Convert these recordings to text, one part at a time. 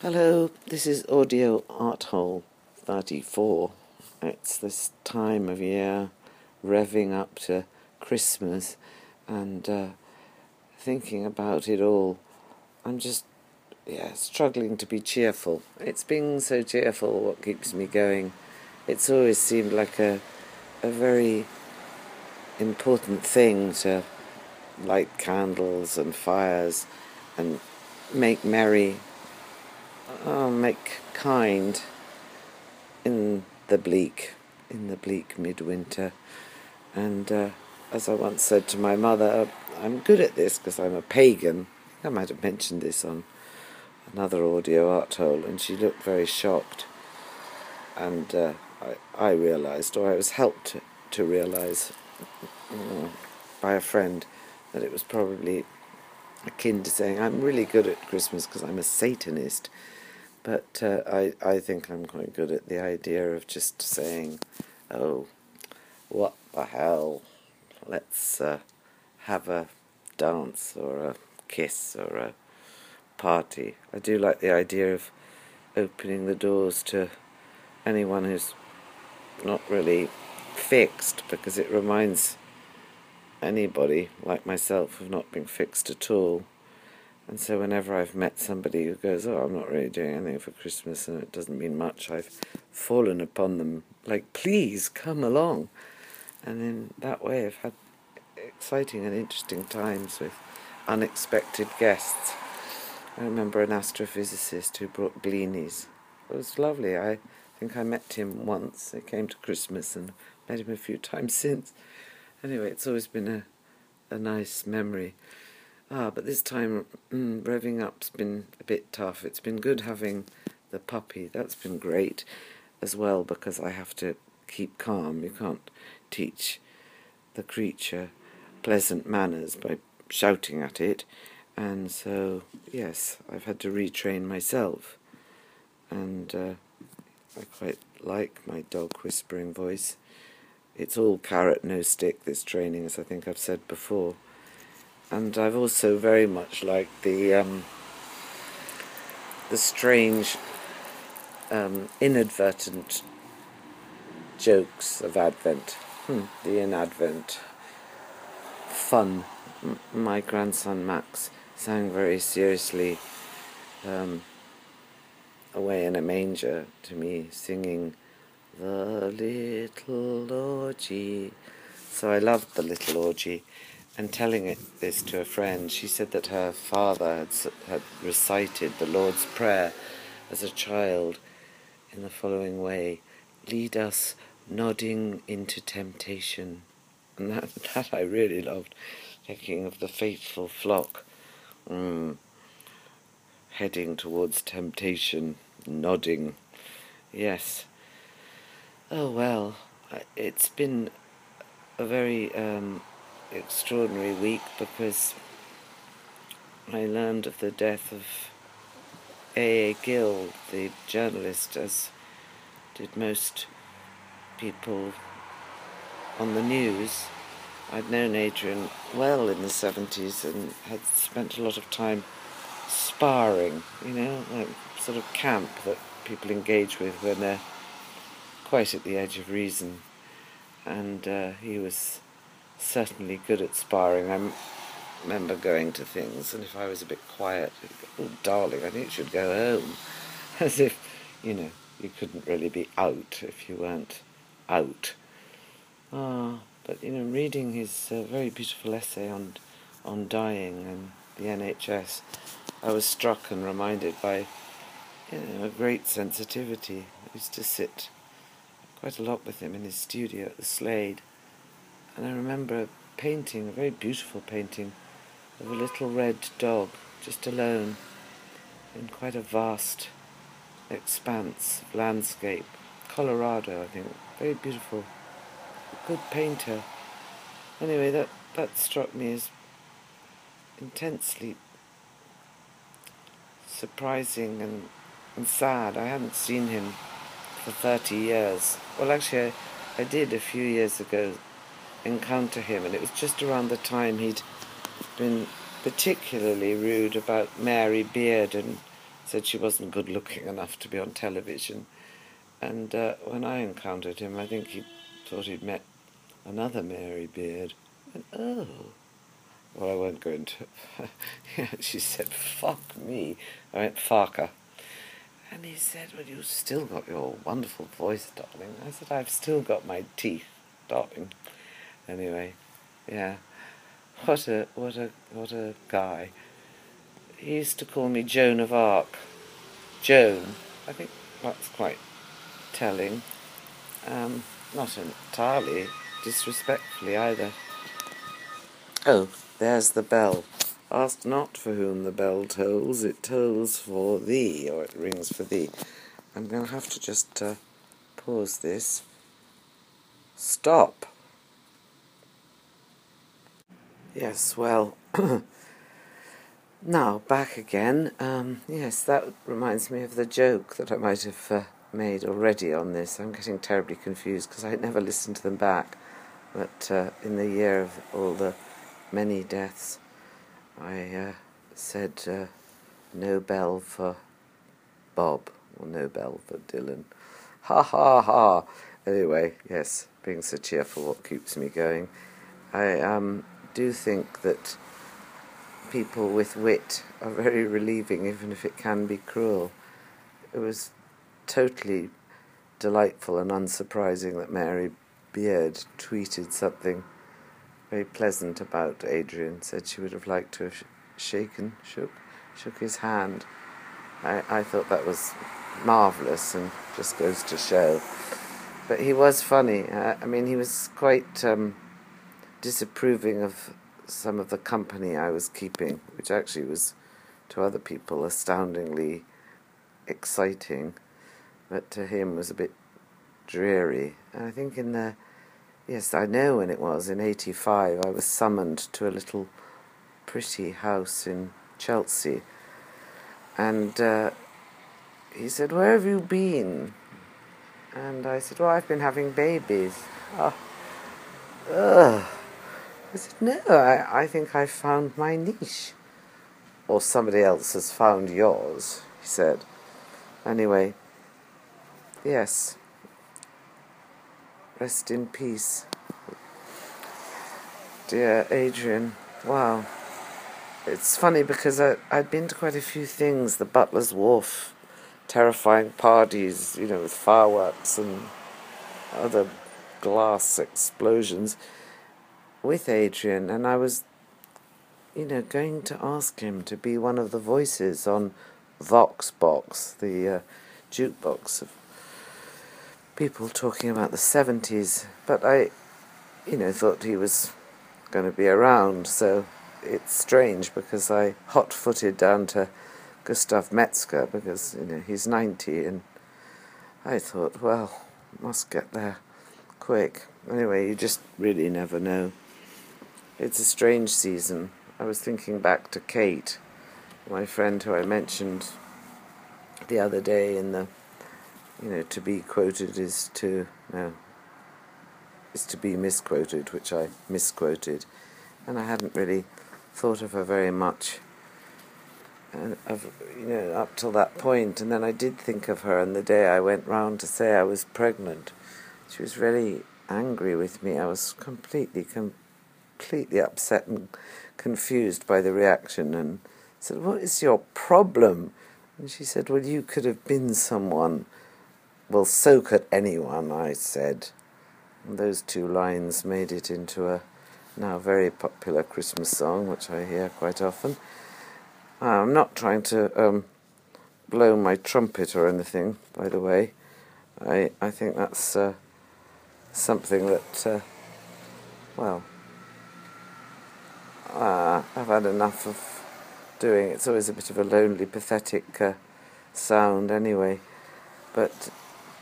Hello, this is Audio Art Hole 34. It's this time of year, revving up to Christmas, and uh, thinking about it all. I'm just, yeah, struggling to be cheerful. It's being so cheerful what keeps me going. It's always seemed like a, a very important thing to light candles and fires and make merry oh, make kind in the bleak, in the bleak midwinter. And uh, as I once said to my mother, I'm good at this because I'm a pagan. I might have mentioned this on another audio art hole, and she looked very shocked. And uh, I, I realised, or I was helped to, to realise uh, by a friend, that it was probably akin to saying, I'm really good at Christmas because I'm a Satanist. But uh, I, I think I'm quite good at the idea of just saying, oh, what the hell, let's uh, have a dance or a kiss or a party. I do like the idea of opening the doors to anyone who's not really fixed because it reminds anybody like myself of not being fixed at all. And so whenever I've met somebody who goes, Oh, I'm not really doing anything for Christmas and it doesn't mean much, I've fallen upon them like, Please come along. And in that way, I've had exciting and interesting times with unexpected guests. I remember an astrophysicist who brought blinis. It was lovely. I think I met him once. He came to Christmas and met him a few times since. Anyway, it's always been a, a nice memory. Ah, but this time mm, revving up's been a bit tough. It's been good having the puppy. That's been great as well because I have to keep calm. You can't teach the creature pleasant manners by shouting at it. And so, yes, I've had to retrain myself. And uh, I quite like my dog whispering voice. It's all carrot, no stick, this training, as I think I've said before and I've also very much liked the um, the strange, um, inadvertent jokes of Advent, hmm. the in Advent fun. M- my grandson Max sang very seriously um, away in a manger to me, singing the little orgy. So I loved the little orgy and telling it, this to a friend, she said that her father had, had recited the Lord's Prayer as a child in the following way Lead us nodding into temptation. And that, that I really loved, thinking of the faithful flock mm, heading towards temptation, nodding. Yes. Oh well, it's been a very um, extraordinary week because I learned of the death of A. A. Gill, the journalist, as did most people on the news. I'd known Adrian well in the 70s and had spent a lot of time sparring, you know, like sort of camp that people engage with when they're quite at the edge of reason. And uh, he was certainly good at sparring. I remember going to things, and if I was a bit quiet, oh, darling, I think you should go home. As if, you know, you couldn't really be out if you weren't out. Ah, but, you know, reading his uh, very beautiful essay on, on dying and the NHS, I was struck and reminded by you know, a great sensitivity. I used to sit quite a lot with him in his studio at the Slade and I remember a painting, a very beautiful painting, of a little red dog just alone in quite a vast expanse of landscape. Colorado, I think. Very beautiful. Good painter. Anyway, that, that struck me as intensely surprising and, and sad. I hadn't seen him for 30 years. Well, actually, I, I did a few years ago encounter him, and it was just around the time he'd been particularly rude about Mary Beard and said she wasn't good looking enough to be on television. And uh, when I encountered him, I think he thought he'd met another Mary Beard. And oh, well, I won't go into it. she said, fuck me. I went, Farker. And he said, well, you've still got your wonderful voice, darling. I said, I've still got my teeth, darling. Anyway, yeah. What a, what a, what a guy. He used to call me Joan of Arc. Joan. I think that's quite telling. Um, not entirely disrespectfully either. Oh, there's the bell. Ask not for whom the bell tolls, it tolls for thee, or it rings for thee. I'm going to have to just uh, pause this. Stop. Yes, well, now back again. Um, yes, that reminds me of the joke that I might have uh, made already on this. I'm getting terribly confused because I never listened to them back. But uh, in the year of all the many deaths, I uh, said uh, no bell for Bob, or no bell for Dylan. Ha ha ha! Anyway, yes, being so cheerful what keeps me going. I um, do think that people with wit are very relieving, even if it can be cruel. It was totally delightful and unsurprising that Mary Beard tweeted something very pleasant about Adrian. Said she would have liked to have shaken, shook, shook his hand. I, I thought that was marvelous and just goes to show. But he was funny. Uh, I mean, he was quite um, disapproving of some of the company I was keeping, which actually was to other people astoundingly exciting but to him was a bit dreary. And I think in the, yes, I know when it was, in 85, I was summoned to a little pretty house in Chelsea. And uh, he said, Where have you been? And I said, Well, I've been having babies. Oh, ugh. I said, No, I, I think I've found my niche. Or somebody else has found yours, he said. Anyway, Yes. Rest in peace. Dear Adrian, wow. It's funny because I, I'd been to quite a few things the Butler's Wharf, terrifying parties, you know, with fireworks and other glass explosions with Adrian, and I was, you know, going to ask him to be one of the voices on Voxbox, the uh, jukebox of people talking about the 70s, but I, you know, thought he was going to be around, so it's strange because I hot footed down to Gustav Metzger because, you know, he's 90 and I thought, well, must get there quick. Anyway, you just really never know. It's a strange season. I was thinking back to Kate, my friend who I mentioned the other day in the you know, to be quoted is to no, is to be misquoted, which I misquoted, and I hadn't really thought of her very much. And of you know up till that point. point, and then I did think of her. And the day I went round to say I was pregnant, she was really angry with me. I was completely, completely upset and confused by the reaction, and said, "What is your problem?" And she said, "Well, you could have been someone." Well, so could anyone, I said. And those two lines made it into a now very popular Christmas song, which I hear quite often. I'm not trying to um, blow my trumpet or anything, by the way. I I think that's uh, something that, uh, well, uh, I've had enough of doing. It's always a bit of a lonely, pathetic uh, sound, anyway. But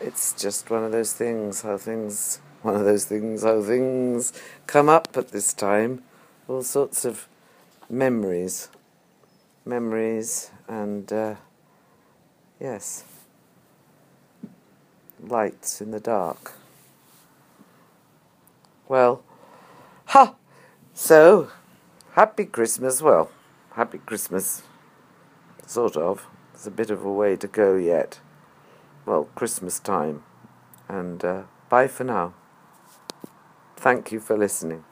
it's just one of those things, how things, one of those things, how things come up at this time. All sorts of memories. Memories and, uh, yes, lights in the dark. Well, ha! So, happy Christmas. Well, happy Christmas. Sort of. there's a bit of a way to go yet. Well, Christmas time. And uh, bye for now. Thank you for listening.